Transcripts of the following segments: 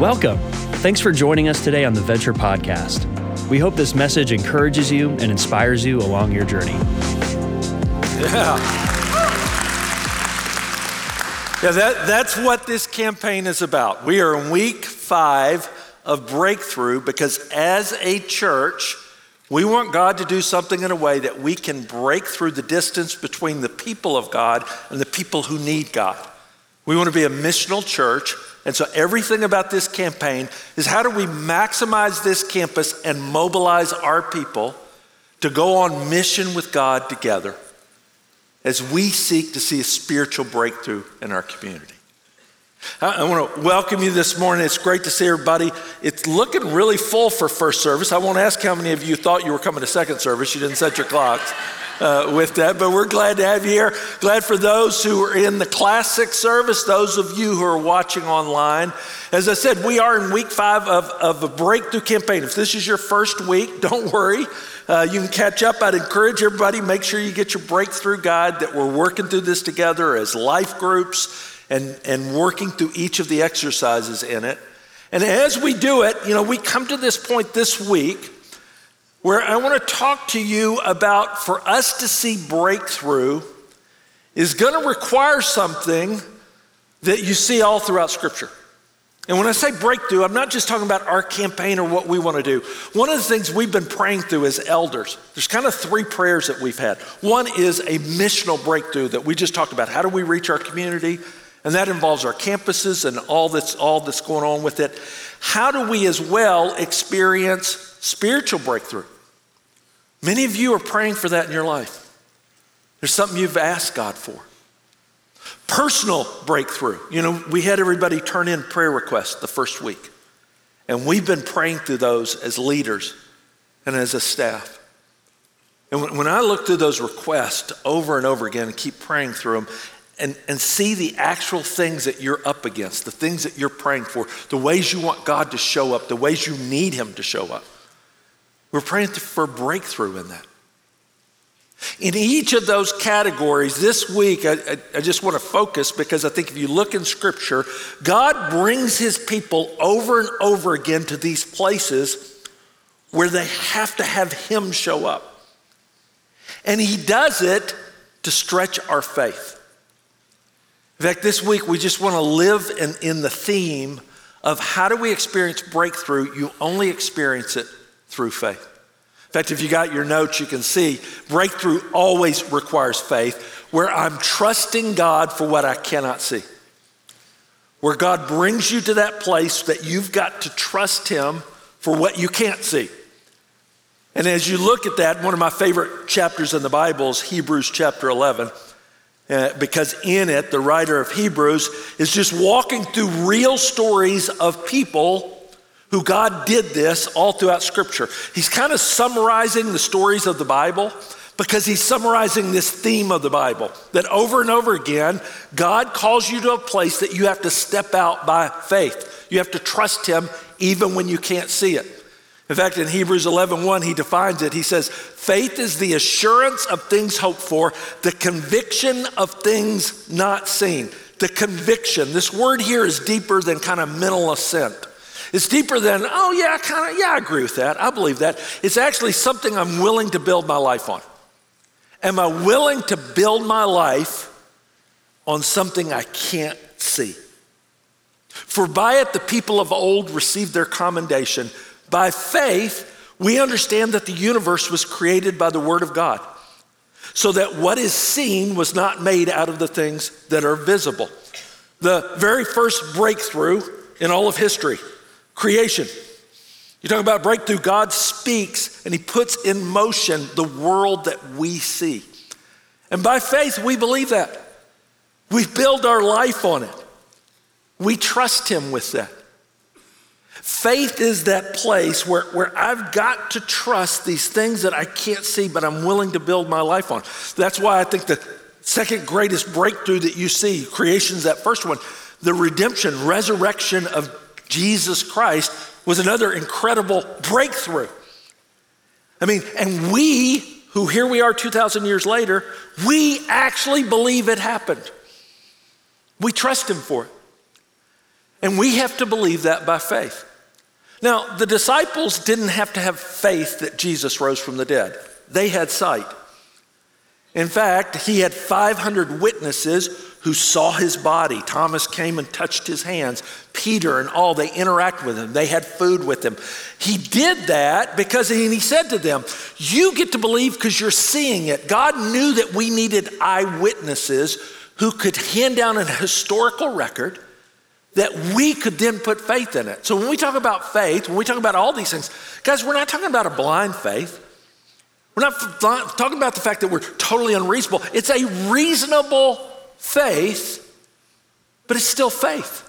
Welcome. Thanks for joining us today on the Venture Podcast. We hope this message encourages you and inspires you along your journey. Yeah. Yeah, that, that's what this campaign is about. We are in week five of breakthrough because as a church, we want God to do something in a way that we can break through the distance between the people of God and the people who need God. We want to be a missional church. And so everything about this campaign is how do we maximize this campus and mobilize our people to go on mission with God together as we seek to see a spiritual breakthrough in our community. I want to welcome you this morning. It's great to see everybody. It's looking really full for first service. I won't ask how many of you thought you were coming to second service. You didn't set your clocks uh, with that, but we're glad to have you here. Glad for those who are in the classic service, those of you who are watching online. As I said, we are in week five of, of a breakthrough campaign. If this is your first week, don't worry. Uh, you can catch up. I'd encourage everybody, make sure you get your breakthrough guide that we're working through this together as life groups and, and working through each of the exercises in it. And as we do it, you know, we come to this point this week where I want to talk to you about for us to see breakthrough is going to require something that you see all throughout Scripture. And when I say breakthrough, I'm not just talking about our campaign or what we want to do. One of the things we've been praying through as elders, there's kind of three prayers that we've had. One is a missional breakthrough that we just talked about. How do we reach our community? And that involves our campuses and all that's, all that's going on with it. How do we as well experience spiritual breakthrough? Many of you are praying for that in your life. There's something you've asked God for. Personal breakthrough. You know, we had everybody turn in prayer requests the first week. And we've been praying through those as leaders and as a staff. And when I look through those requests over and over again and keep praying through them, and, and see the actual things that you're up against, the things that you're praying for, the ways you want God to show up, the ways you need Him to show up. We're praying for breakthrough in that. In each of those categories, this week, I, I, just want to focus because I think if you look in Scripture, God brings His people over and over again to these places where they have to have Him show up. And He does it to stretch our faith. In fact, this week we just want to live in, in the theme of how do we experience breakthrough? You only experience it through faith. In fact, if you got your notes, you can see breakthrough always requires faith, where I'm trusting God for what I cannot see. Where God brings you to that place that you've got to trust Him for what you can't see. And as you look at that, one of my favorite chapters in the Bible is Hebrews chapter 11. Uh, because in it, the writer of Hebrews is just walking through real stories of people who God did this all throughout Scripture. He's kind of summarizing the stories of the Bible because he's summarizing this theme of the Bible that over and over again, God calls you to a place that you have to step out by faith. You have to trust Him even when you can't see it. In fact, in Hebrews 11:1, 1, he defines it. He says, "Faith is the assurance of things hoped for, the conviction of things not seen." The conviction. This word here is deeper than kind of mental assent. It's deeper than, "Oh yeah, kind of yeah, I agree with that. I believe that." It's actually something I'm willing to build my life on. Am I willing to build my life on something I can't see? For by it the people of old received their commendation. By faith, we understand that the universe was created by the Word of God, so that what is seen was not made out of the things that are visible. The very first breakthrough in all of history creation. You talk about breakthrough, God speaks and He puts in motion the world that we see. And by faith, we believe that. We build our life on it. We trust Him with that. Faith is that place where, where I've got to trust these things that I can't see, but I'm willing to build my life on. That's why I think the second greatest breakthrough that you see, creation's that first one, the redemption, resurrection of Jesus Christ was another incredible breakthrough. I mean, and we, who here we are 2,000 years later, we actually believe it happened. We trust Him for it. And we have to believe that by faith. Now, the disciples didn't have to have faith that Jesus rose from the dead, they had sight. In fact, he had 500 witnesses who saw his body. Thomas came and touched his hands. Peter and all, they interact with him. They had food with him. He did that because he said to them, You get to believe because you're seeing it. God knew that we needed eyewitnesses who could hand down a historical record that we could then put faith in it. So when we talk about faith, when we talk about all these things, guys, we're not talking about a blind faith. We're not talking about the fact that we're totally unreasonable. It's a reasonable faith, but it's still faith.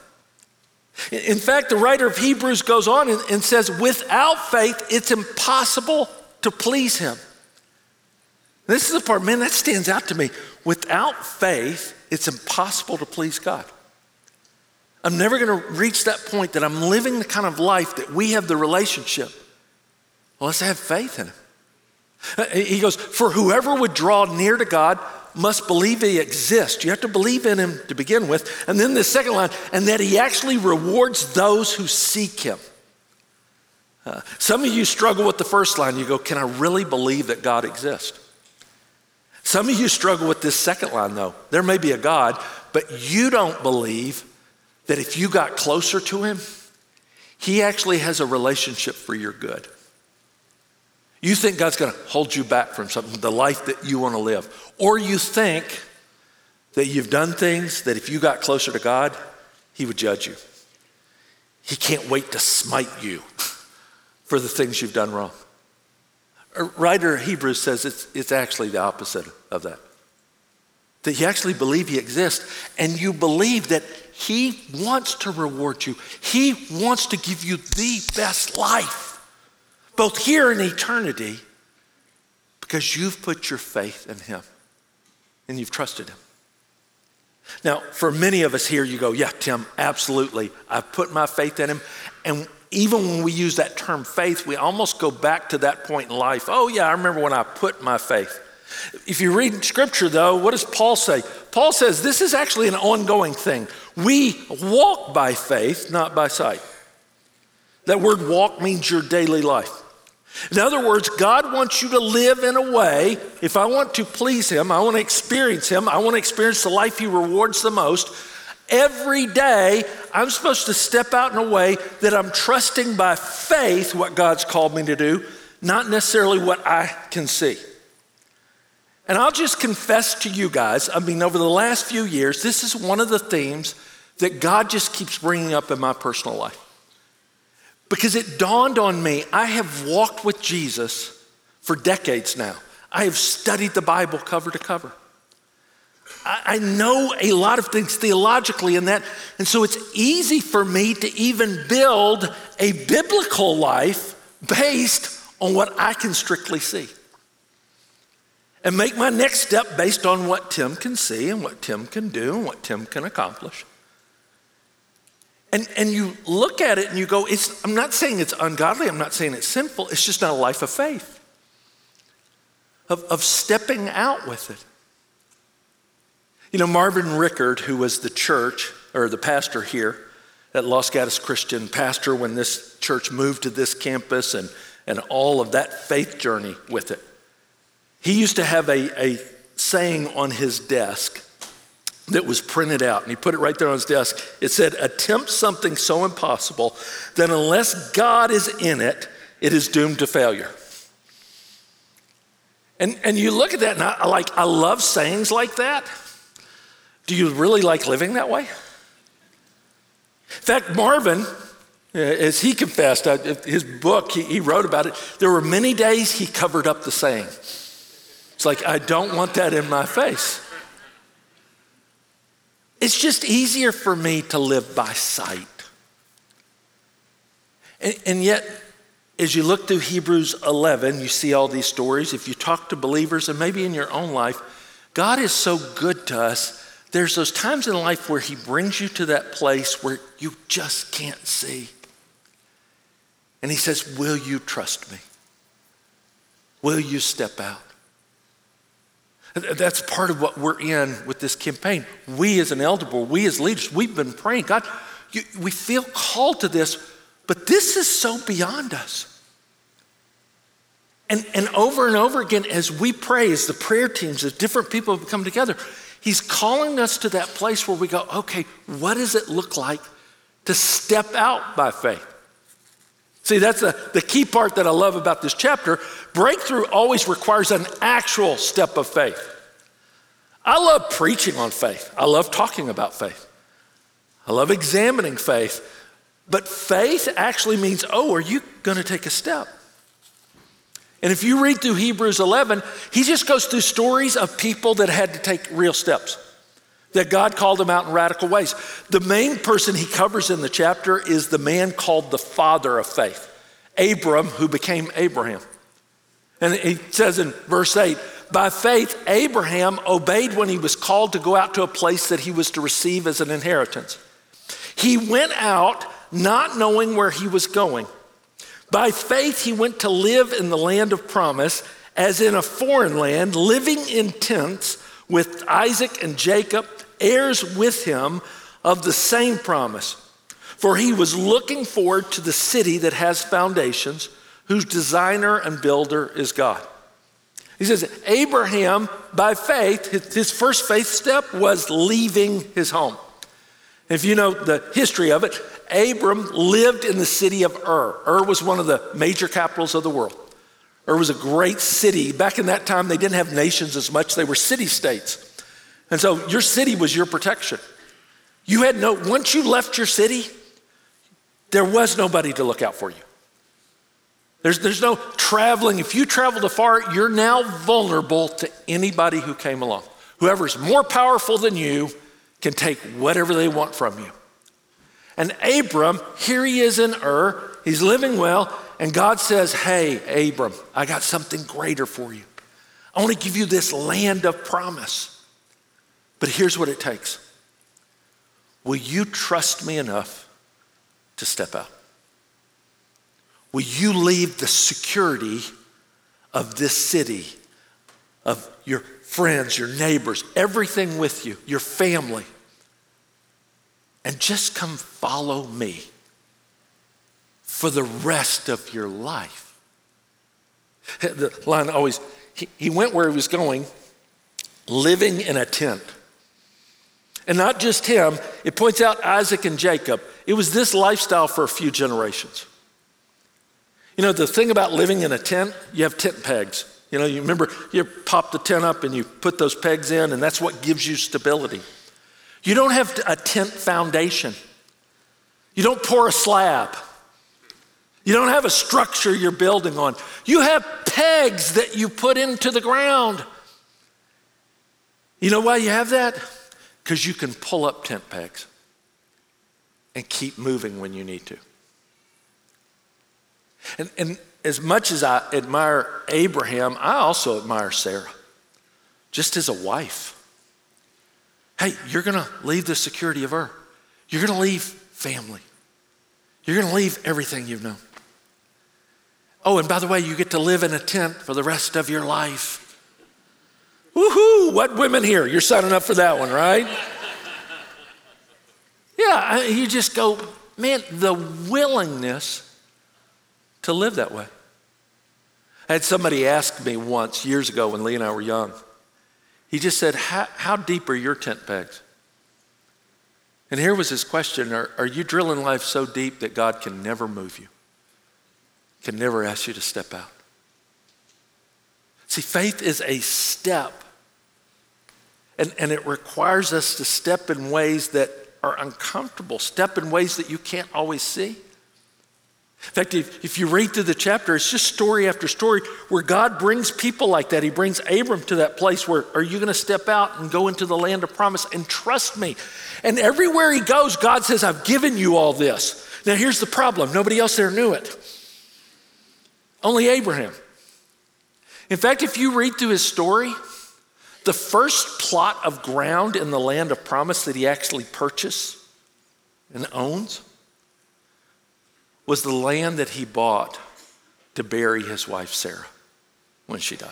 In fact, the writer of Hebrews goes on and says, without faith, it's impossible to please him. This is the part, man, that stands out to me. Without faith, it's impossible to please God. I'm never going to reach that point that I'm living the kind of life that we have the relationship. Well, let's have faith in Him. Uh, he goes, For whoever would draw near to God must believe He exists. You have to believe in Him to begin with. And then the second line, and that He actually rewards those who seek Him. Uh, some of you struggle with the first line. You go, Can I really believe that God exists? Some of you struggle with this second line, though. There may be a God, but you don't believe that if you got closer to Him, He actually has a relationship for your good. You think God's going to hold you back from something, the life that you want to live. Or you think that you've done things that if you got closer to God, He would judge you. He can't wait to smite you for the things you've done wrong. A writer Hebrews says it's, it's actually the opposite of that. That you actually believe He exists and you believe that he wants to reward you. He wants to give you the best life, both here in eternity, because you've put your faith in Him and you've trusted Him. Now, for many of us here, you go, Yeah, Tim, absolutely. I've put my faith in Him. And even when we use that term faith, we almost go back to that point in life. Oh, yeah, I remember when I put my faith. If you read scripture, though, what does Paul say? Paul says this is actually an ongoing thing. We walk by faith, not by sight. That word walk means your daily life. In other words, God wants you to live in a way, if I want to please Him, I want to experience Him, I want to experience the life He rewards the most. Every day, I'm supposed to step out in a way that I'm trusting by faith what God's called me to do, not necessarily what I can see. And I'll just confess to you guys, I mean, over the last few years, this is one of the themes that God just keeps bringing up in my personal life. Because it dawned on me, I have walked with Jesus for decades now. I have studied the Bible cover to cover. I, know a lot of things theologically in that. And so it's easy for me to even build a biblical life based on what I can strictly see and make my next step based on what Tim can see and what Tim can do and what Tim can accomplish. And, and you look at it and you go, I'm not saying it's ungodly, I'm not saying it's sinful, it's just not a life of faith, of, of stepping out with it. You know, Marvin Rickard, who was the church or the pastor here at Los Gatos Christian, pastor when this church moved to this campus and, and all of that faith journey with it. He used to have a, a saying on his desk that was printed out, and he put it right there on his desk. It said, Attempt something so impossible that unless God is in it, it is doomed to failure. And, and you look at that, and I, like, I love sayings like that. Do you really like living that way? In fact, Marvin, uh, as he confessed, uh, his book, he, he wrote about it, there were many days he covered up the saying. It's like, I don't want that in my face. It's just easier for me to live by sight. And, and, yet, as you look through Hebrews 11, you see all these stories. If you talk to believers, and maybe in your own life, God is so good to us. There's those times in life where He brings you to that place where you just can't see. And He says, Will you trust me? Will you step out? That's part of what we're in with this campaign. We as an elder board, we as leaders, we've been praying, God, You, we feel called to this, but this is so beyond us. And, and over and over again, as we pray, as the prayer teams, as different people have come together, He's calling us to that place where we go, okay, what does it look like to step out by faith? See, that's the, the key part that I love about this chapter. Breakthrough always requires an actual step of faith. I love preaching on faith, I love talking about faith, I love examining faith. But faith actually means, oh, are you going to take a step? And if you read through Hebrews 11, he just goes through stories of people that had to take real steps, that God called him out in radical ways. The main person he covers in the chapter is the man called the father of faith, Abram, who became Abraham. And he says in verse 8, by faith, Abraham obeyed when he was called to go out to a place that he was to receive as an inheritance. He went out not knowing where he was going. By faith, he went to live in the land of promise, as in a foreign land, living in tents with Isaac and Jacob, heirs with him of the same promise. For he was looking forward to the city that has foundations, whose designer and builder is God. He says, Abraham, by faith, his first faith step was leaving his home. If you know the history of it, Abram lived in the city of Ur. Ur was one of the major capitals of the world. Ur was a great city. Back in that time, they didn't have nations as much, they were city states. And so your city was your protection. You had no, once you left your city, there was nobody to look out for you. There's, there's no traveling. If you traveled afar, you're now vulnerable to anybody who came along. Whoever's more powerful than you can take whatever they want from you. And Abram, here he is in Ur, he's living well, and God says, Hey, Abram, I got something greater for you. I want to give you this land of promise. But here's what it takes Will you trust me enough to step out? Will you leave the security of this city, of your friends, your neighbors, everything with you, your family, and just come follow me for the rest of your life. The line always, he, he went where he was going, living in a tent. And not just him, it points out Isaac and Jacob. It was this lifestyle for a few generations. You know, the thing about living in a tent, you have tent pegs. You know, you remember you pop the tent up and you put those pegs in, and that's what gives you stability. You don't have a tent foundation. You don't pour a slab. You don't have a structure you're building on. You have pegs that you put into the ground. You know why you have that? Because you can pull up tent pegs and keep moving when you need to. And, and as much as I admire Abraham, I also admire Sarah, just as a wife. Hey, you're going to leave the security of Ur. You're going to leave family. You're going to leave everything you've known. Oh, and by the way, you get to live in a tent for the rest of your life. Woohoo! What women here? You're signing up for that one, right? Yeah, you just go, man, the willingness to live that way. I had somebody ask me once, years ago, when Lee and I were young, he just said, How, how deep are your tent pegs? And here was his question are, are you drilling life so deep that God can never move you, can never ask you to step out? See, faith is a step, and, and it requires us to step in ways that are uncomfortable, step in ways that you can't always see. In fact, if, if you read through the chapter, it's just story after story where God brings people like that. He brings Abram to that place where are you going to step out and go into the land of promise and trust me? And everywhere he goes, God says, I've given you all this. Now, here's the problem nobody else there knew it, only Abraham. In fact, if you read through his story, the first plot of ground in the land of promise that he actually purchased and owns was the land that he bought to bury his wife Sarah when she died.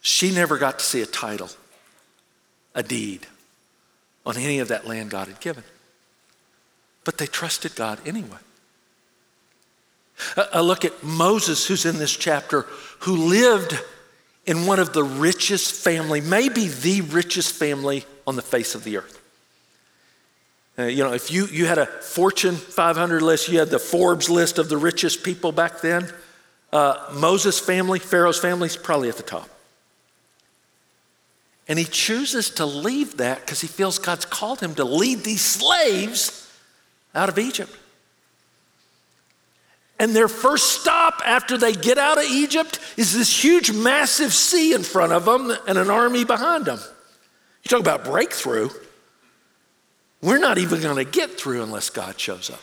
She never got to see a title, a deed on any of that land God had given. but they trusted God anyway. I look at Moses, who's in this chapter, who lived in one of the richest family, maybe the richest family on the face of the earth. Uh, you know, if you, you had a Fortune 500 list, you had the Forbes list of the richest people back then, uh, Moses' family, Pharaoh's family is probably at the top. And he chooses to leave that because he feels God's called him to lead these slaves out of Egypt. And their first stop after they get out of Egypt is this huge, massive sea in front of them and an army behind them. You talk about breakthrough. We're not even going to get through unless God shows up.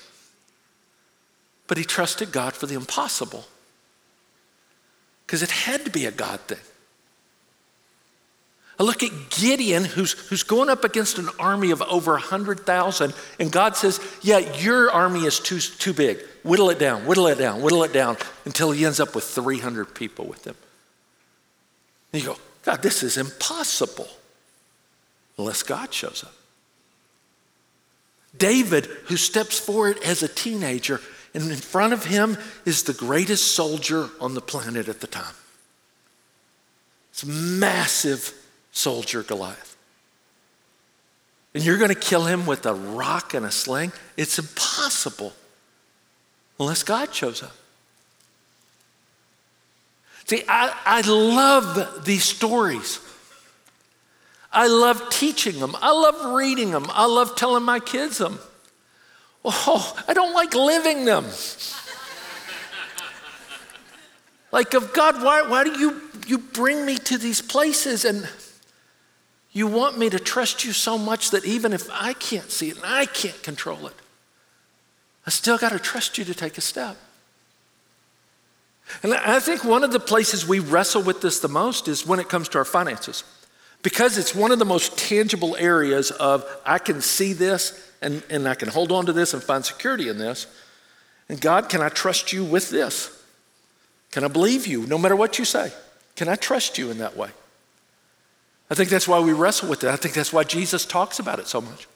But he trusted God for the impossible because it had to be a God thing. I look at Gideon, who's, who's going up against an army of over 100,000, and God says, Yeah, your army is too, too big. Whittle it down, whittle it down, whittle it down until he ends up with 300 people with him. And you go, God, this is impossible unless God shows up. David, who steps forward as a teenager, and in front of him is the greatest soldier on the planet at the time. It's massive soldier Goliath. And you're going to kill him with a rock and a sling? It's impossible unless God shows up. See, I, I love these stories. I love teaching them. I love reading them. I love telling my kids them. Oh, I don't like living them. like, of God, why, why do you, you bring me to these places and you want me to trust you so much that even if I can't see it and I can't control it, I still got to trust you to take a step. And I think one of the places we wrestle with this the most is when it comes to our finances. Because it's one of the most tangible areas of I can see this and, and I can hold on to this and find security in this. And God, can I trust you with this? Can I believe you no matter what you say? Can I trust you in that way? I think that's why we wrestle with it. I think that's why Jesus talks about it so much.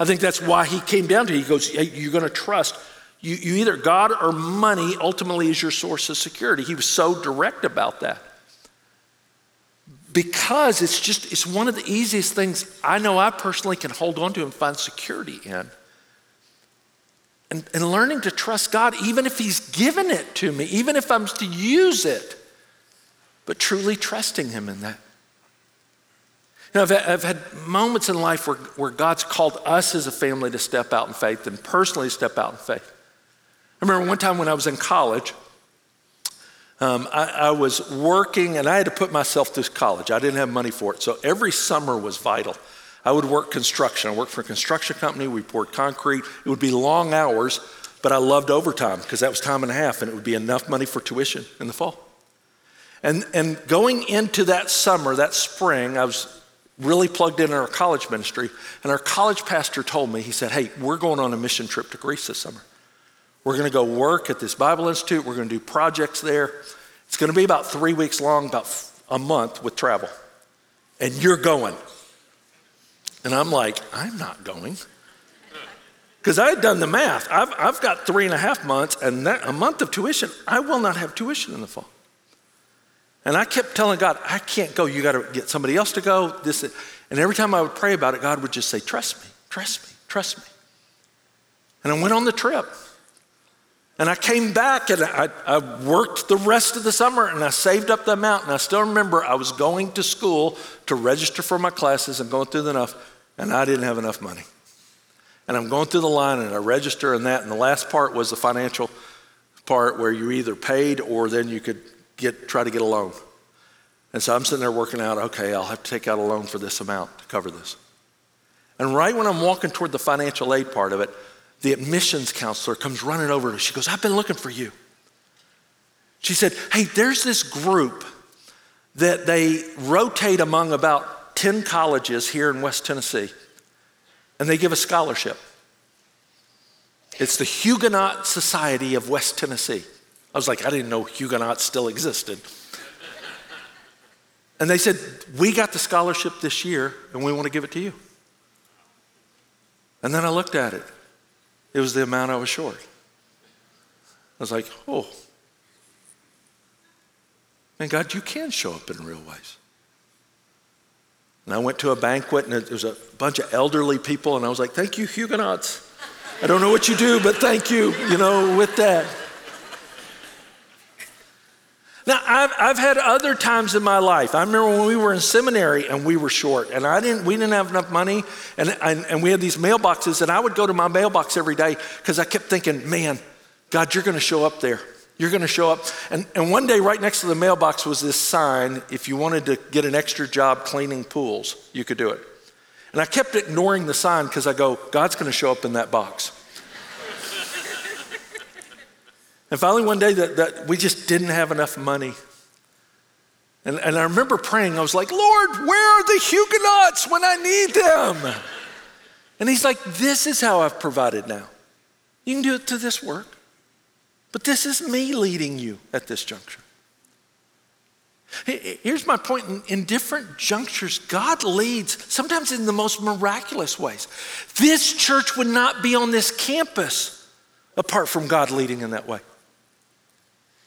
I think that's why he came down to it. He goes, hey, You're going to trust. You, you either God or money ultimately is your source of security. He was so direct about that. Because it's just, it's one of the easiest things I know I personally can hold on to and find security in. And, and learning to trust God, even if He's given it to me, even if I'm to use it, but truly trusting Him in that. You know, I've, I've had moments in life where, where God's called us as a family to step out in faith and personally step out in faith. I remember one time when I was in college, um, I, I, was working and I had to put myself through college. I didn't have money for it. So every summer was vital. I would work construction. I worked for a construction company. We poured concrete. It would be long hours, but I loved overtime because that was time and a half and it would be enough money for tuition in the fall. And, and going into that summer, that spring, I was really plugged in in our college ministry. And our college pastor told me, he said, Hey, we're going on a mission trip to Greece this summer. We're going to go work at this Bible Institute. We're going to do projects there. It's going to be about three weeks long, about a month with travel. And you're going. And I'm like, I'm not going. Because I had done the math. I've, I've got three and a half months and that, a month of tuition. I will not have tuition in the fall. And I kept telling God, I can't go. You got to get somebody else to go. This, and every time I would pray about it, God would just say, Trust me, trust me, trust me. And I went on the trip. And I came back and I, I, worked the rest of the summer and I saved up the amount. And I still remember I was going to school to register for my classes and going through the enough, and I didn't have enough money. And I'm going through the line and I register and that. And the last part was the financial part where you either paid or then you could get, try to get a loan. And so I'm sitting there working out, okay, I'll have to take out a loan for this amount to cover this. And right when I'm walking toward the financial aid part of it, the admissions counselor comes running over to me. She goes, I've been looking for you. She said, Hey, there's this group that they rotate among about 10 colleges here in West Tennessee, and they give a scholarship. It's the Huguenot Society of West Tennessee. I was like, I didn't know Huguenots still existed. And they said, We got the scholarship this year and we want to give it to you. And then I looked at it. it was the amount I was short. I was like, oh, man, God, you can show up in real ways. And I went to a banquet, and there was a bunch of elderly people, and I was like, thank you, Huguenots. I don't know what you do, but thank you, you know, with that. Now, I've, I've had other times in my life. I remember when we were in seminary and we were short, and I didn't, we didn't have enough money, and, and, and we had these mailboxes, and I would go to my mailbox every day because I kept thinking, man, God, you're going to show up there. You're going to show up. And, and one day, right next to the mailbox was this sign if you wanted to get an extra job cleaning pools, you could do it. And I kept ignoring the sign because I go, God's going to show up in that box. And finally, one day, that, that we just didn't have enough money. And, and I remember praying, I was like, Lord, where are the Huguenots when I need them? And he's like, This is how I've provided now. You can do it to this work. But this is me leading you at this juncture. Here's my point in, in, different junctures, God leads, sometimes in the most miraculous ways. This church would not be on this campus apart from God leading in that way.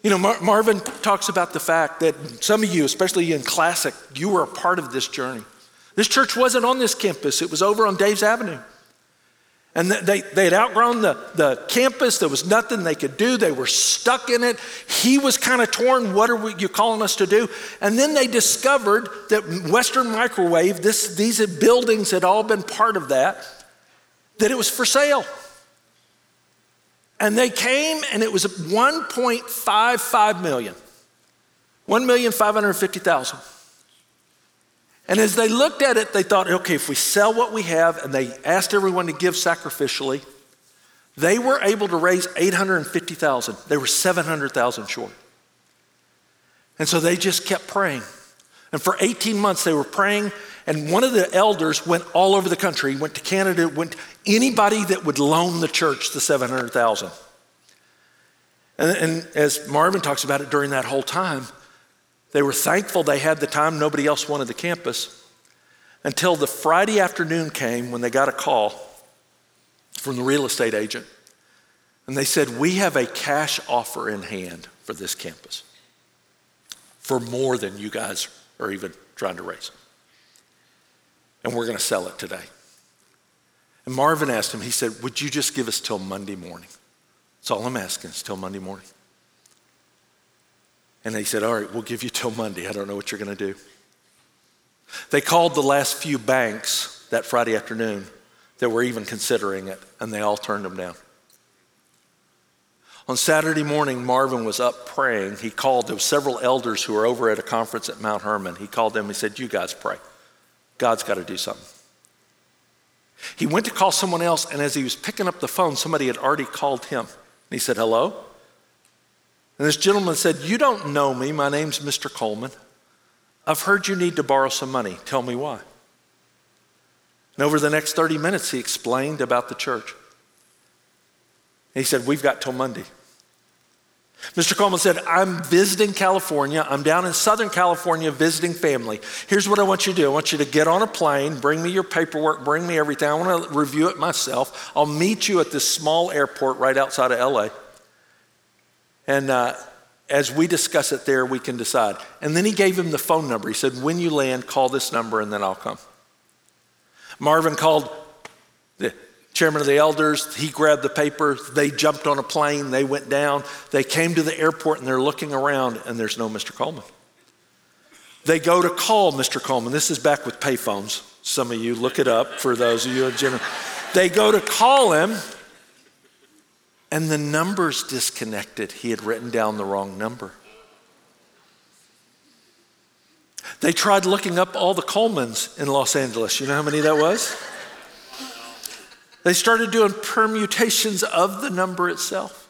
You know, Mar- Marvin talks about the fact that some of you, especially in Classic, you were a part of this journey. This church wasn't on this campus, it was over on Dave's Avenue. And they, they had outgrown the, the campus. There was nothing they could do. They were stuck in it. He was kind of torn. What are we, you calling us to do? And then they discovered that Western Microwave, this, these buildings had all been part of that, that it was for sale. And they came and it was 1.55 million. 1,550,000. And as they looked at it, they thought, okay, if we sell what we have, and they asked everyone to give sacrificially, they were able to raise 850,000. They were 700,000 short. And so they just kept praying. And for 18 months, they were praying. And one of the elders went all over the country, went to Canada, went anybody that would loan the church the 700,000. And, and as Marvin talks about it during that whole time, they were thankful they had the time. Nobody else wanted the campus. Until the Friday afternoon came when they got a call from the real estate agent. And they said, We have a cash offer in hand for this campus for more than you guys are even trying to raise. And we're going to sell it today. And Marvin asked him, he said, Would you just give us till Monday morning? That's all I'm asking is till Monday morning. And they said, All right, we'll give you till Monday. I don't know what you're going to do. They called the last few banks that Friday afternoon that were even considering it, and they all turned them down. On Saturday morning, Marvin was up praying. He called, there several elders who were over at a conference at Mount Hermon. He called them, he said, You guys pray. God's got to do something. He went to call someone else, and as he was picking up the phone, somebody had already called him. And he said, Hello? And this gentleman said, You don't know me. My name's Mr. Coleman. I've heard you need to borrow some money. Tell me why. And over the next 30 minutes, he explained about the church. he said, We've got till Monday. Mr. Coleman said, I'm visiting California. I'm down in Southern California visiting family. Here's what I want you to do I want you to get on a plane, bring me your paperwork, bring me everything. I want to review it myself. I'll meet you at this small airport right outside of LA. And uh, as we discuss it there, we can decide. And then he gave him the phone number. He said, When you land, call this number and then I'll come. Marvin called chairman of the elders. He grabbed the paper. They jumped on a plane. They went down. They came to the airport and they're looking around and there's no Mr. Coleman. They go to call Mr. Coleman. This is back with payphones. Some of you look it up for those of you in general. They go to call him and the number's disconnected. He had written down the wrong number. They tried looking up all the Colemans in Los Angeles. You know how many that was? They started doing permutations of the number itself.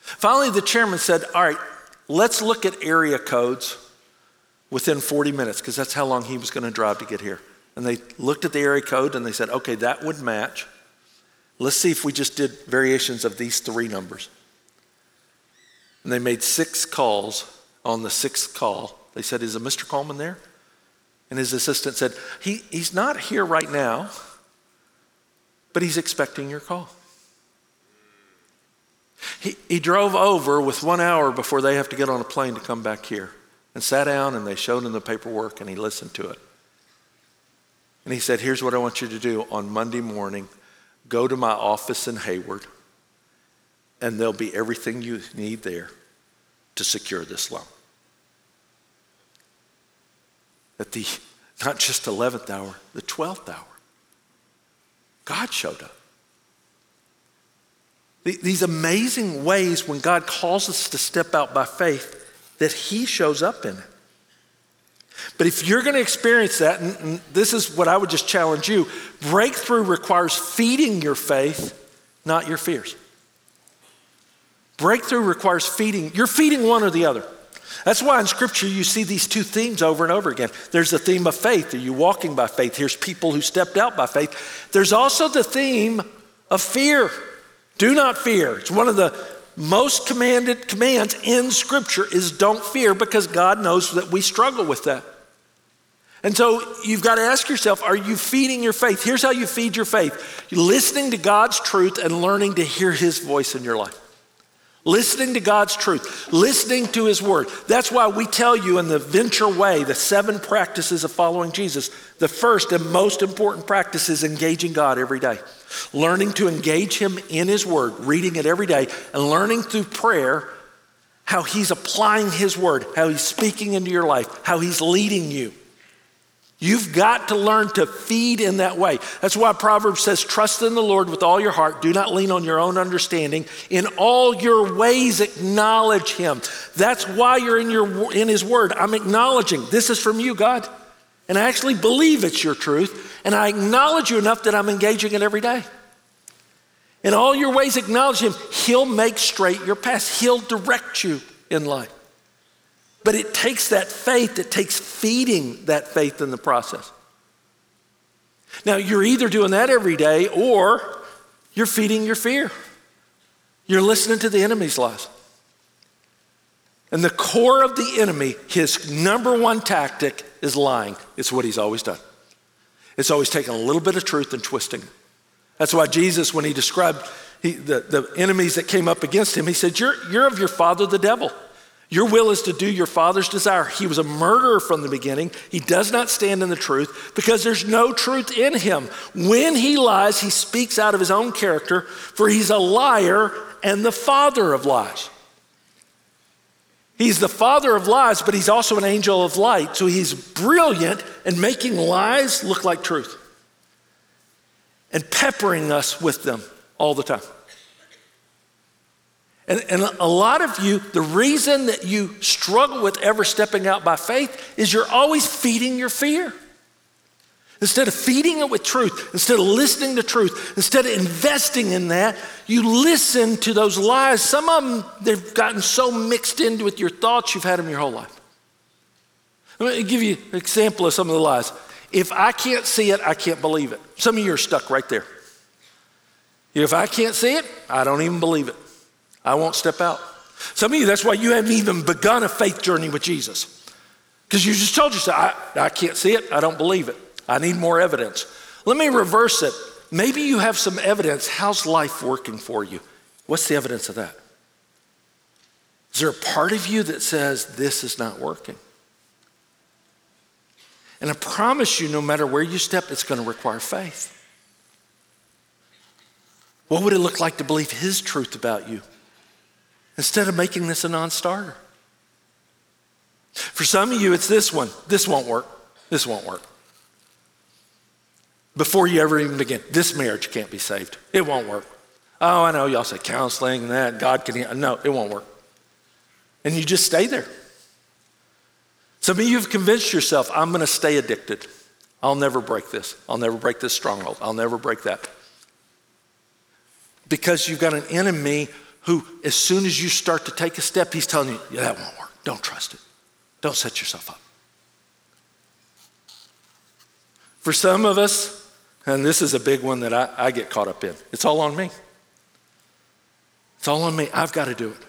Finally, the chairman said, All right, let's look at area codes within 40 minutes, because that's how long he was going to drive to get here. And they looked at the area code and they said, Okay, that would match. Let's see if we just did variations of these three numbers. And they made six calls. On the sixth call, they said, Is a Mr. Coleman there? And his assistant said, he, He's not here right now but he's expecting your call. He, he drove over with one hour before they have to get on a plane to come back here and sat down and they showed him the paperwork and he listened to it. And he said, Here's what I want you to do on Monday morning go to my office in Hayward, and there'll be everything you need there to secure this loan. At the not just 11th hour, the 12th hour, God showed up. These amazing ways when God calls us to step out by faith that He shows up in it. But if you're going to experience that, and, this is what I would just challenge you breakthrough requires feeding your faith, not your fears. Breakthrough requires feeding, you're feeding one or the other. That's why in Scripture you see these two themes over and over again. There's the theme of faith. Are you walking by faith? Here's people who stepped out by faith. There's also the theme of fear. Do not fear. It's one of the most commanded commands in Scripture is don't fear because God knows that we struggle with that. And so you've got to ask yourself are you feeding your faith? Here's how you feed your faith You're listening to God's truth and learning to hear His voice in your life. Listening to God's truth, listening to His word. That's why we tell you in the venture way the seven practices of following Jesus. The first and most important practice is engaging God every day. Learning to engage Him in His word, reading it every day, and learning through prayer how He's applying His word, how He's speaking into your life, how He's leading you. You've got to learn to feed in that way. That's why Proverbs says, Trust in the Lord with all your heart. Do not lean on your own understanding. In all your ways, acknowledge Him. That's why you're in, your, in His Word. I'm acknowledging this is from you, God. And I actually believe it's your truth. And I acknowledge you enough that I'm engaging it every day. In all your ways, acknowledge Him. He'll make straight your path, He'll direct you in life. But it takes that faith, it takes feeding that faith in the process. Now, you're either doing that every day or you're feeding your fear. You're listening to the enemy's lies. And the core of the enemy, his number one tactic is lying. It's what he's always done. It's always taking a little bit of truth and twisting it. That's why Jesus, when he described he, the, the enemies that came up against him, he said, you're, you're of your father, the devil. Your will is to do your father's desire. He was a murderer from the beginning. He does not stand in the truth because there's no truth in him. When he lies, he speaks out of his own character, for he's a liar and the father of lies. He's the father of lies, but he's also an angel of light. So he's brilliant in making lies look like truth and peppering us with them all the time. And, and a lot of you, the reason that you struggle with ever stepping out by faith is you're always feeding your fear. Instead of feeding it with truth, instead of listening to truth, instead of investing in that, you listen to those lies. Some of them, they've gotten so mixed into with your thoughts, you've had them your whole life. Let me give you an example of some of the lies. If I can't see it, I can't believe it. Some of you are stuck right there. If I can't see it, I don't even believe it. I won't step out. Some of you, that's why you haven't even begun a faith journey with Jesus. Because you just told yourself, I, I can't see it, I don't believe it. I need more evidence. Let me reverse it. Maybe you have some evidence. How's life working for you? What's the evidence of that? Is there a part of you that says this is not working? And I promise you, no matter where you step, it's going to require faith. What would it look like to believe His truth about you? Instead of making this a non starter. For some of you, it's this one. This won't work. This won't work. Before you ever even begin, this marriage can't be saved. It won't work. Oh, I know y'all say counseling and that, God can, no, it won't work. And you just stay there. Some of you have convinced yourself, I'm going to stay addicted. I'll never break this. I'll never break this stronghold. I'll never break that. Because you've got an enemy who, as soon as you start to take a step, he's telling you, yeah, that won't work. Don't trust it. Don't set yourself up. For some of us, and this is a big one that I, I get caught up in, it's all on me. It's all on me. I've got to do it.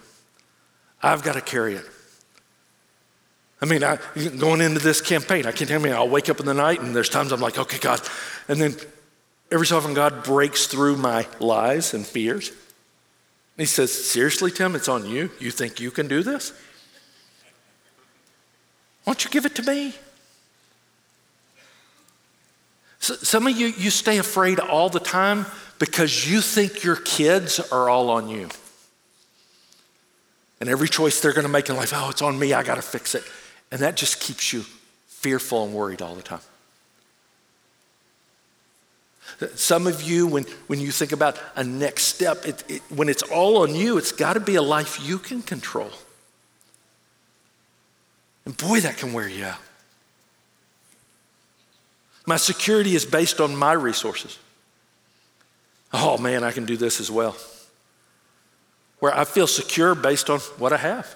I've got to carry it. I mean, I, going into this campaign, I can't tell me I'll wake up in the night and there's times I'm like, okay, God. And then every so often God breaks through my lies and fears he says, Seriously, Tim, it's on you? You think you can do this? Why don't you give it to me? So, some of you, you stay afraid all the time because you think your kids are all on you. And every choice they're going to make in life, oh, it's on me, I got to fix it. And that just keeps you fearful and worried all the time. Some of you, when, when you think about a next step, it, it, when it's all on you, it's got to be a life you can control. And boy, that can wear you out. My security is based on my resources. Oh man, I can do this as well. Where I feel secure based on what I have.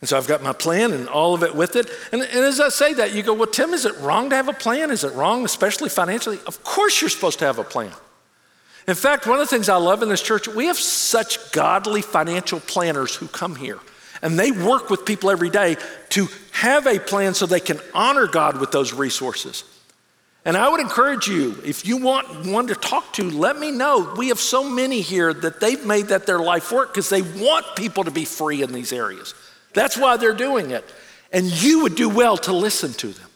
And so I've got my plan and all of it with it. And, and, as I say that, you go, well, Tim, is it wrong to have a plan? Is it wrong, especially financially? Of course you're supposed to have a plan. In fact, one of the things I love in this church, we have such godly financial planners who come here. And they work with people every day to have a plan so they can honor God with those resources. And I would encourage you, if you want one to talk to, let me know. We have so many here that they've made that their life work because they want people to be free in these areas. That's why they're doing it. And you would do well to listen to them.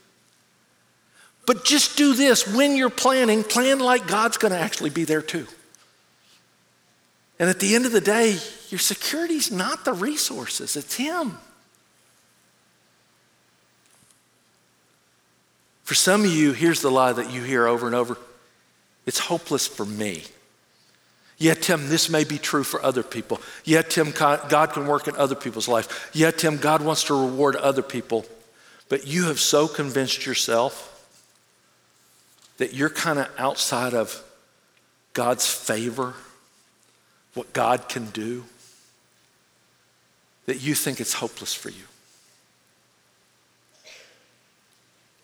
But just do this when you're planning, plan like God's going to actually be there too. And at the end of the day, your security is not the resources, it's Him. For some of you, here's the lie that you hear over and over it's hopeless for me. Yeah, Tim, this may be true for other people. Yeah, Tim, God can work in other people's life. Yeah, Tim, God wants to reward other people. But you have so convinced yourself that you're kind of outside of God's favor, what God can do, that you think it's hopeless for you.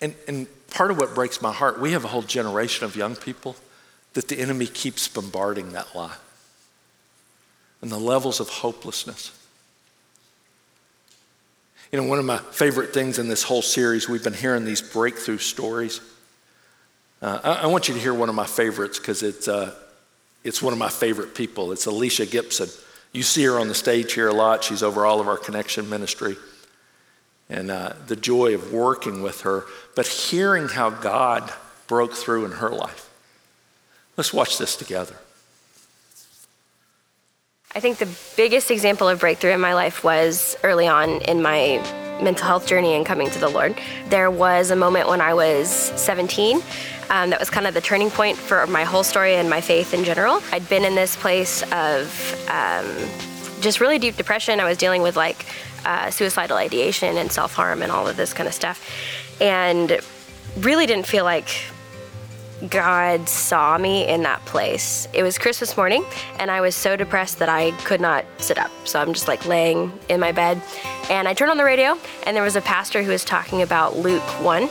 And, and part of what breaks my heart, we have a whole generation of young people that the enemy keeps bombarding that lie and the levels of hopelessness. You know, one of my favorite things in this whole series, we've been hearing these breakthrough stories. Uh, I, I, want you to hear one of my favorites because it's, uh, it's one of my favorite people. It's Alicia Gibson. You see her on the stage here a lot. She's over all of our connection ministry and uh, the joy of working with her, but hearing how God broke through in her life. Let's watch this together. I think the biggest example of breakthrough in my life was early on in my mental health journey and coming to the Lord. There was a moment when I was 17 um, that was kind of the turning point for my whole story and my faith in general. I'd been in this place of um, just really deep depression. I was dealing with like uh, suicidal ideation and self harm and all of this kind of stuff. And really didn't feel like God saw me in that place. It was Christmas morning, and I was so depressed that I could not sit up. So I'm just like laying in my bed, and I turned on the radio, and there was a pastor who was talking about Luke 1.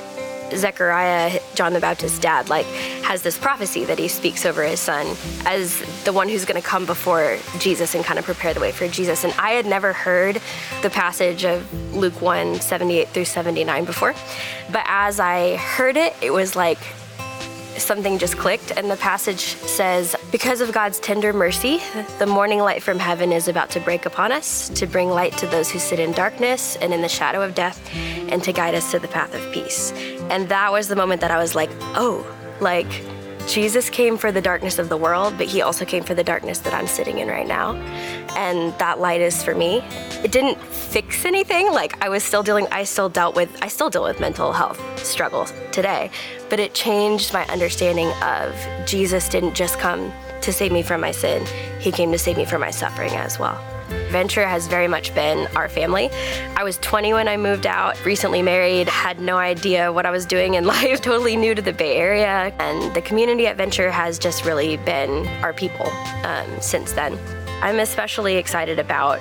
Zechariah, John the Baptist's dad, like has this prophecy that he speaks over his son as the one who's going to come before Jesus and kind of prepare the way for Jesus. And I had never heard the passage of Luke 1, 78 through 79 before. But as I heard it, it was like something just clicked, and the passage says, Because of God's tender mercy, the morning light from heaven is about to break upon us, to bring light to those who sit in darkness and in the shadow of death, and to guide us to the path of peace. And that was the moment that I was like, Oh, like, Jesus came for the darkness of the world, but he also came for the darkness that I'm sitting in right now. And that light is for me. It didn't fix anything. Like I was still dealing, I still dealt with, I still deal with mental health struggles today, but it changed my understanding of Jesus didn't just come to save me from my sin, he came to save me from my suffering as well. Venture has very much been our family. I was 20 when I moved out, recently married, had no idea what I was doing in life, totally new to the Bay Area. And the community at Venture has just really been our people um, since then. I'm especially excited about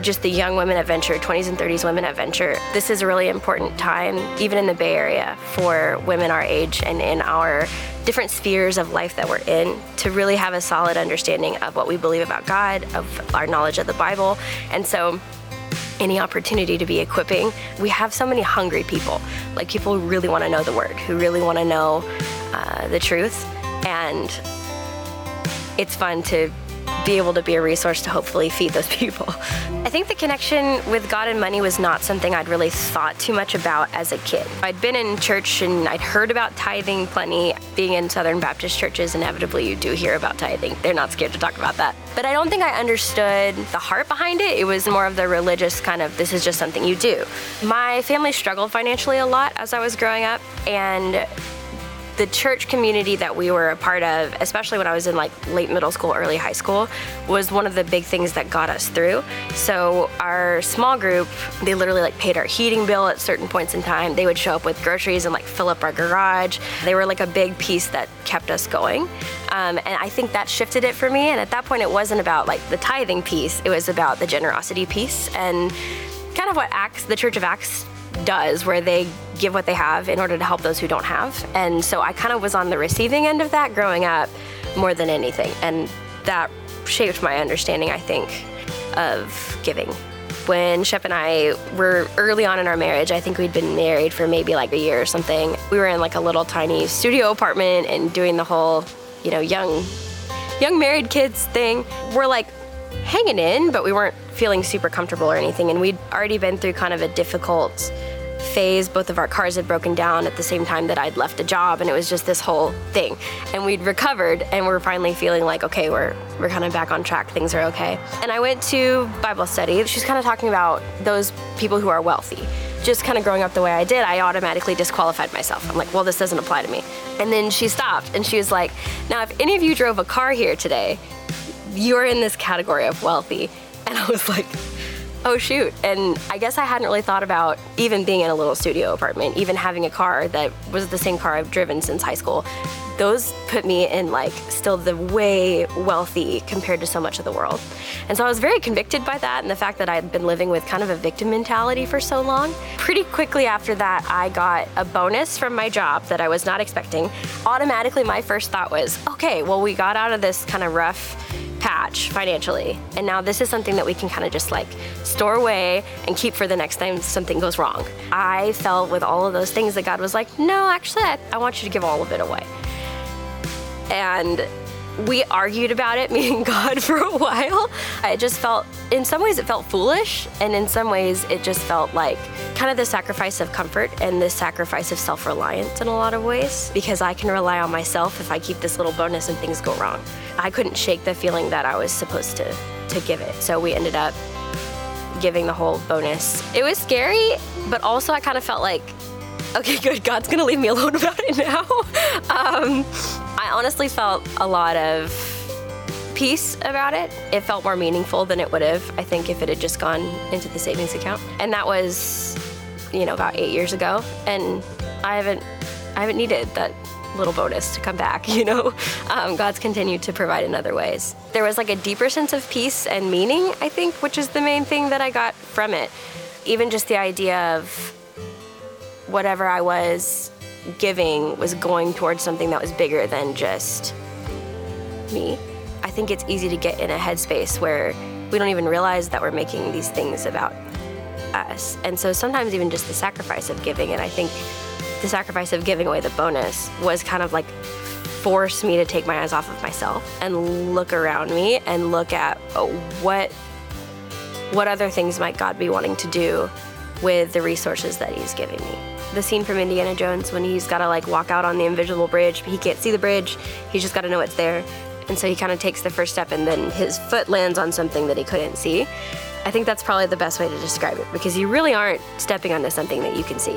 just the young women at Venture, 20s and 30s women at Venture. This is a really important time, even in the Bay Area, for women our age and in our different spheres of life that we're in to really have a solid understanding of what we believe about God, of our knowledge of the Bible. And so, any opportunity to be equipping, we have so many hungry people, like people who really want to know the Word, who really want to know uh, the truth. And it's fun to be able to be a resource to hopefully feed those people. I think the connection with God and money was not something I'd really thought too much about as a kid. I'd been in church and I'd heard about tithing plenty. Being in Southern Baptist churches, inevitably you do hear about tithing. They're not scared to talk about that. But I don't think I understood the heart behind it. It was more of the religious kind of this is just something you do. My family struggled financially a lot as I was growing up, and the church community that we were a part of, especially when I was in like late middle school, early high school, was one of the big things that got us through. So our small group, they literally like paid our heating bill at certain points in time. They would show up with groceries and like fill up our garage. They were like a big piece that kept us going. Um, and I think that shifted it for me. And at that point, it wasn't about like the tithing piece, it was about the generosity piece and kind of what Acts, the Church of Acts does, where they give what they have in order to help those who don't have. And so I kind of was on the receiving end of that growing up more than anything. And that shaped my understanding, I think, of giving. When Shep and I were early on in our marriage, I think we'd been married for maybe like a year or something. We were in like a little tiny studio apartment and doing the whole, you know, young young married kids thing. We're like hanging in, but we weren't feeling super comfortable or anything. And we'd already been through kind of a difficult phase. Both of our cars had broken down at the same time that I'd left a job, and it was just this whole thing. And we'd recovered, and we're finally feeling like, okay, we're we're kind of back on track. Things are okay. And I went to Bible study. She's kind of talking about those people who are wealthy. Just kind of growing up the way I did, I automatically disqualified myself. I'm like, well, this doesn't apply to me. And then she stopped, and she was like, now, if any of you drove a car here today, you're in this category of wealthy. And I was like, oh shoot. And I guess I hadn't really thought about even being in a little studio apartment, even having a car that was the same car I've driven since high school. Those put me in like still the way wealthy compared to so much of the world. And so I was very convicted by that and the fact that I'd been living with kind of a victim mentality for so long. Pretty quickly after that, I got a bonus from my job that I was not expecting. Automatically, my first thought was, okay, well, we got out of this kind of rough patch financially. And now this is something that we can kind of just like store away and keep for the next time something goes wrong. I felt with all of those things that God was like, no, actually, I, I want you to give all of it away. And we argued about it, me and God, for a while. I just felt, in some ways, it felt foolish, and in some ways, it just felt like kind of the sacrifice of comfort and the sacrifice of self reliance in a lot of ways, because I can rely on myself if I keep this little bonus and things go wrong. I couldn't shake the feeling that I was supposed to, to give it. So we ended up giving the whole bonus. It was scary, but also I kind of felt like, okay, good, God's gonna leave me alone about it now. um, I honestly felt a lot of peace about it. It felt more meaningful than it would have, I think, if it had just gone into the savings account. And that was, you know, about eight years ago. And I haven't, I haven't needed that little bonus to come back. You know, um, God's continued to provide in other ways. There was like a deeper sense of peace and meaning, I think, which is the main thing that I got from it. Even just the idea of whatever I was giving was going towards something that was bigger than just me. I think it's easy to get in a headspace where we don't even realize that we're making these things about us. And so sometimes even just the sacrifice of giving, and I think the sacrifice of giving away the bonus was kind of like forced me to take my eyes off of myself and look around me and look at oh, what what other things might God be wanting to do with the resources that he's giving me. The scene from Indiana Jones when he's got to like walk out on the invisible bridge, he can't see the bridge. He's just got to know it's there. And so he kind of takes the first step and then his foot lands on something that he couldn't see. I think that's probably the best way to describe it because you really aren't stepping onto something that you can see.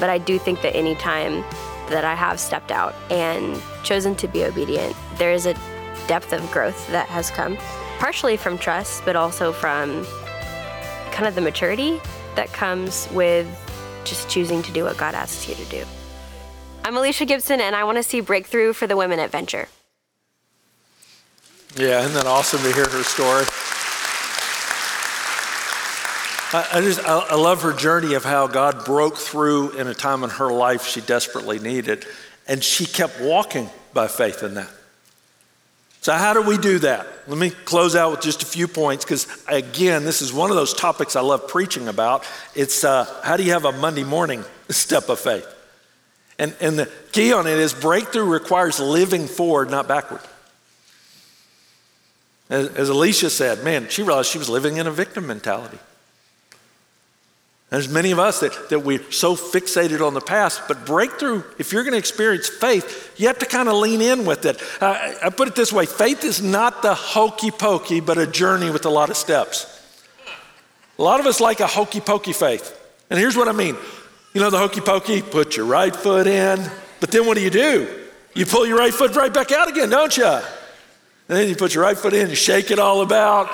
But I do think that any time that I have stepped out and chosen to be obedient, there is a depth of growth that has come, partially from trust, but also from kind of the maturity that comes with just choosing to do what God asks you to do. I'm Alicia Gibson, and I want to see breakthrough for the women at Venture. Yeah, isn't that awesome to hear her story? I, I just I, I love her journey of how God broke through in a time in her life she desperately needed, and she kept walking by faith in that. So, how do we do that? Let me close out with just a few points because, again, this is one of those topics I love preaching about. It's uh, how do you have a Monday morning step of faith? And, and the key on it is breakthrough requires living forward, not backward. As, as Alicia said, man, she realized she was living in a victim mentality. There's many of us that, that we're so fixated on the past, but breakthrough, if you're going to experience faith, you have to kind of lean in with it. Uh, I put it this way faith is not the hokey pokey, but a journey with a lot of steps. A lot of us like a hokey pokey faith. And here's what I mean you know, the hokey pokey, put your right foot in, but then what do you do? You pull your right foot right back out again, don't you? And then you put your right foot in, you shake it all about.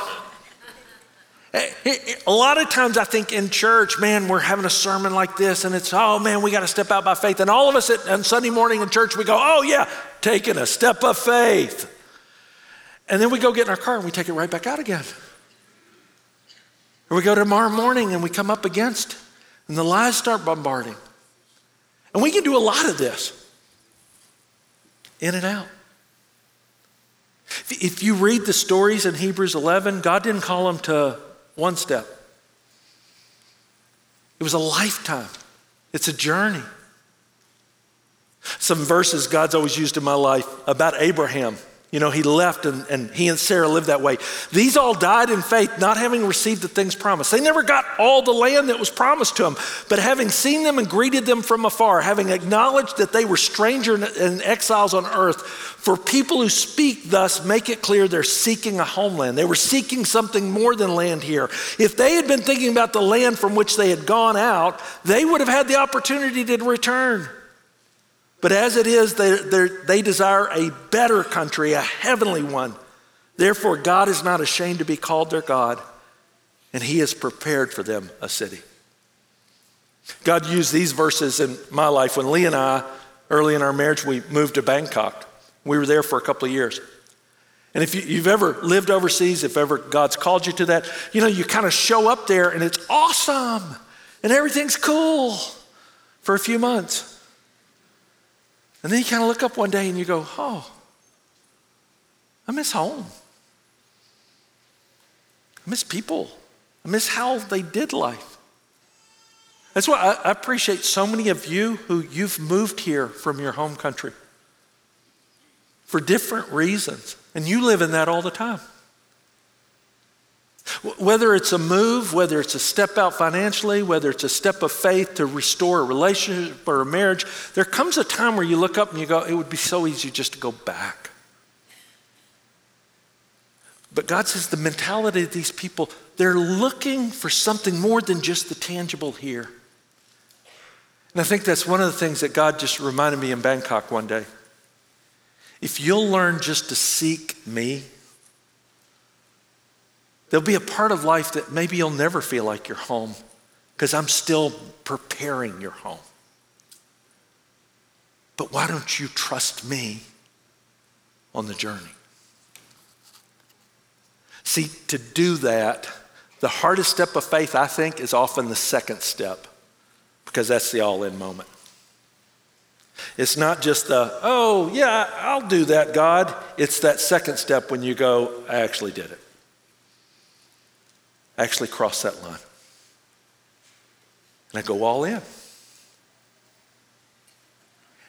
Eh, eh, eh, a lot of times I think in church, man, we're having a sermon like this, and it's, oh man, we got to step out by faith. And all of us at, on Sunday morning in church, we go, oh yeah, taking a step of faith. And then we go get in our car and we take it right back out again. Or we go tomorrow morning and we come up against, and the lies start bombarding. And we can do a lot of this in and out. If you read the stories in Hebrews 11, God didn't call them to one step. It was a lifetime, it's a journey. Some verses God's always used in my life about Abraham. You know, he left and, and he and Sarah lived that way. These all died in faith, not having received the things promised. They never got all the land that was promised to them, but having seen them and greeted them from afar, having acknowledged that they were strangers and exiles on earth, for people who speak thus make it clear they're seeking a homeland. They were seeking something more than land here. If they had been thinking about the land from which they had gone out, they would have had the opportunity to return. But as it is, they, they desire a better country, a heavenly one. Therefore, God is not ashamed to be called their God, and He has prepared for them a city. God used these verses in my life. When Lee and I, early in our marriage, we moved to Bangkok. We were there for a couple of years. And if you, have ever lived overseas, if ever God's called you to that, you know, you kind of show up there and it's awesome and everything's cool for a few months. And then you kind of look up one day and you go, oh, I miss home. I miss people. I miss how they did life. That's why I, appreciate so many of you who you've moved here from your home country for different reasons, and you live in that all the time. Whether it's a move, whether it's a step out financially, whether it's a step of faith to restore a relationship or a marriage, there comes a time where you look up and you go, it would be so easy just to go back. But God says the mentality of these people, they're looking for something more than just the tangible here. And I think that's one of the things that God just reminded me in Bangkok one day. If you'll learn just to seek me, There'll be a part of life that maybe you'll never feel like your home because I'm still preparing your home. But why don't you trust me on the journey? See, to do that, the hardest step of faith, I think, is often the second step because that's the all in moment. It's not just the, oh, yeah, I'll do that, God. It's that second step when you go, I actually did it actually cross that line. And I go all in.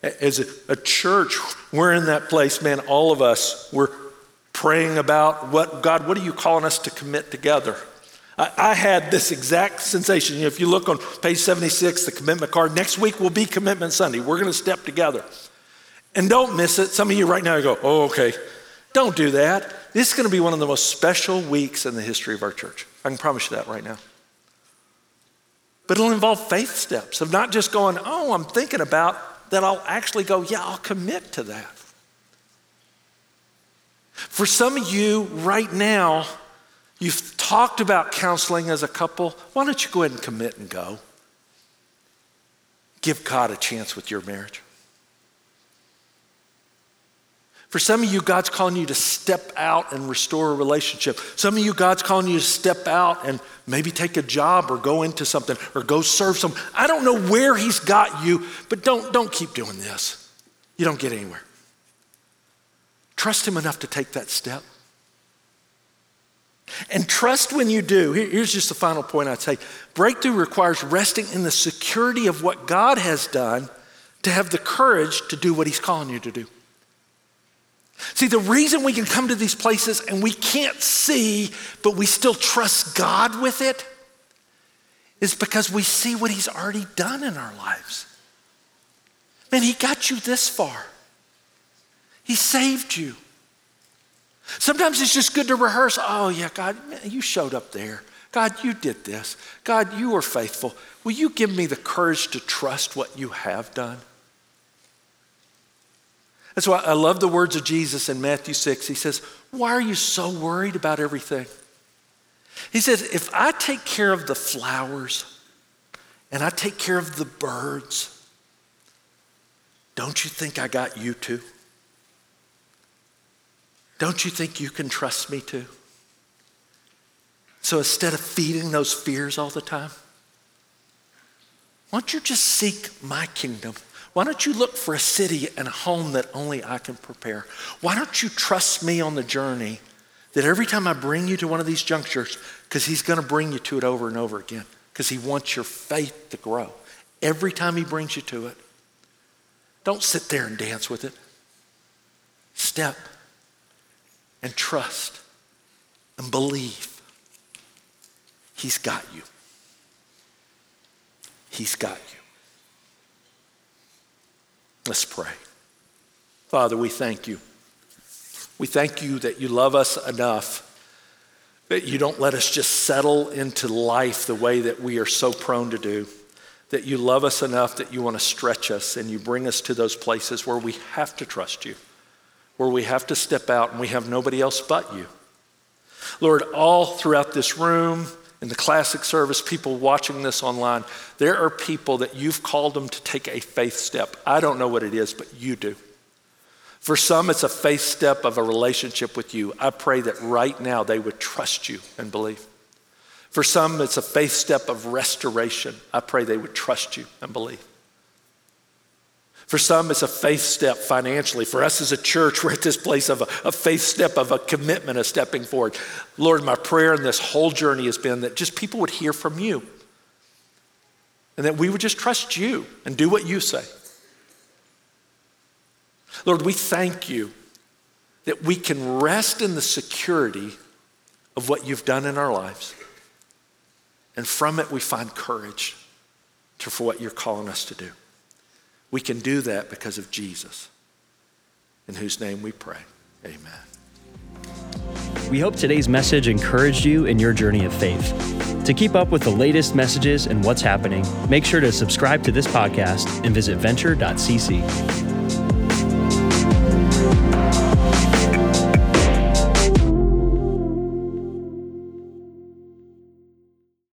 As a, a church, we're in that place, man, all of us, we're praying about what, God, what are you calling us to commit together? I, had this exact sensation. You know, if you look on page 76, the commitment card, next week will be Commitment Sunday. We're going to step together. And don't miss it. Some of you right now go, oh, okay. Don't do that. This is going to be one of the most special weeks in the history of our church. I can promise you that right now. But it'll involve faith steps of not just going, oh, I'm thinking about that, I'll actually go, yeah, I'll commit to that. For some of you right now, you've talked about counseling as a couple. Why don't you go ahead and commit and go? Give God a chance with your marriage. For some of you, God's calling you to step out and restore a relationship. Some of you, God's calling you to step out and maybe take a job or go into something or go serve some. I don't know where He's got you, but don't, don't keep doing this. You don't get anywhere. Trust Him enough to take that step. And trust when you do. Here's just the final point I'd say breakthrough requires resting in the security of what God has done to have the courage to do what He's calling you to do. See, the reason we can come to these places and we can't see, but we still trust God with it, is because we see what He's already done in our lives. Man, He got you this far, He saved you. Sometimes it's just good to rehearse. Oh, yeah, God, you showed up there. God, you did this. God, you were faithful. Will you give me the courage to trust what you have done? That's why I love the words of Jesus in Matthew 6. He says, Why are you so worried about everything? He says, If I take care of the flowers and I take care of the birds, don't you think I got you too? Don't you think you can trust me too? So instead of feeding those fears all the time, why don't you just seek my kingdom? Why don't you look for a city and a home that only I can prepare? Why don't you trust me on the journey that every time I bring you to one of these junctures, because he's going to bring you to it over and over again, because he wants your faith to grow. Every time he brings you to it, don't sit there and dance with it. Step and trust and believe. He's got you. He's got you. Let's pray. Father, we thank you. We thank you that you love us enough that you don't let us just settle into life the way that we are so prone to do. That you love us enough that you want to stretch us and you bring us to those places where we have to trust you where we have to step out and we have nobody else but you. Lord, all throughout this room, in the classic service, people watching this online, there are people that you've called them to take a faith step. I don't know what it is, but you do. For some, it's a faith step of a relationship with you. I pray that right now they would trust you and believe. For some, it's a faith step of restoration. I pray they would trust you and believe. For some, it's a faith step financially. For us as a church, we're at this place of a, a, faith step, of a commitment, of stepping forward. Lord, my prayer in this whole journey has been that just people would hear from you and that we would just trust you and do what you say. Lord, we thank you that we can rest in the security of what you've done in our lives. And from it, we find courage to, for what you're calling us to do. We can do that because of Jesus, in whose name we pray. Amen. We hope today's message encouraged you in your journey of faith. To keep up with the latest messages and what's happening, make sure to subscribe to this podcast and visit venture.cc.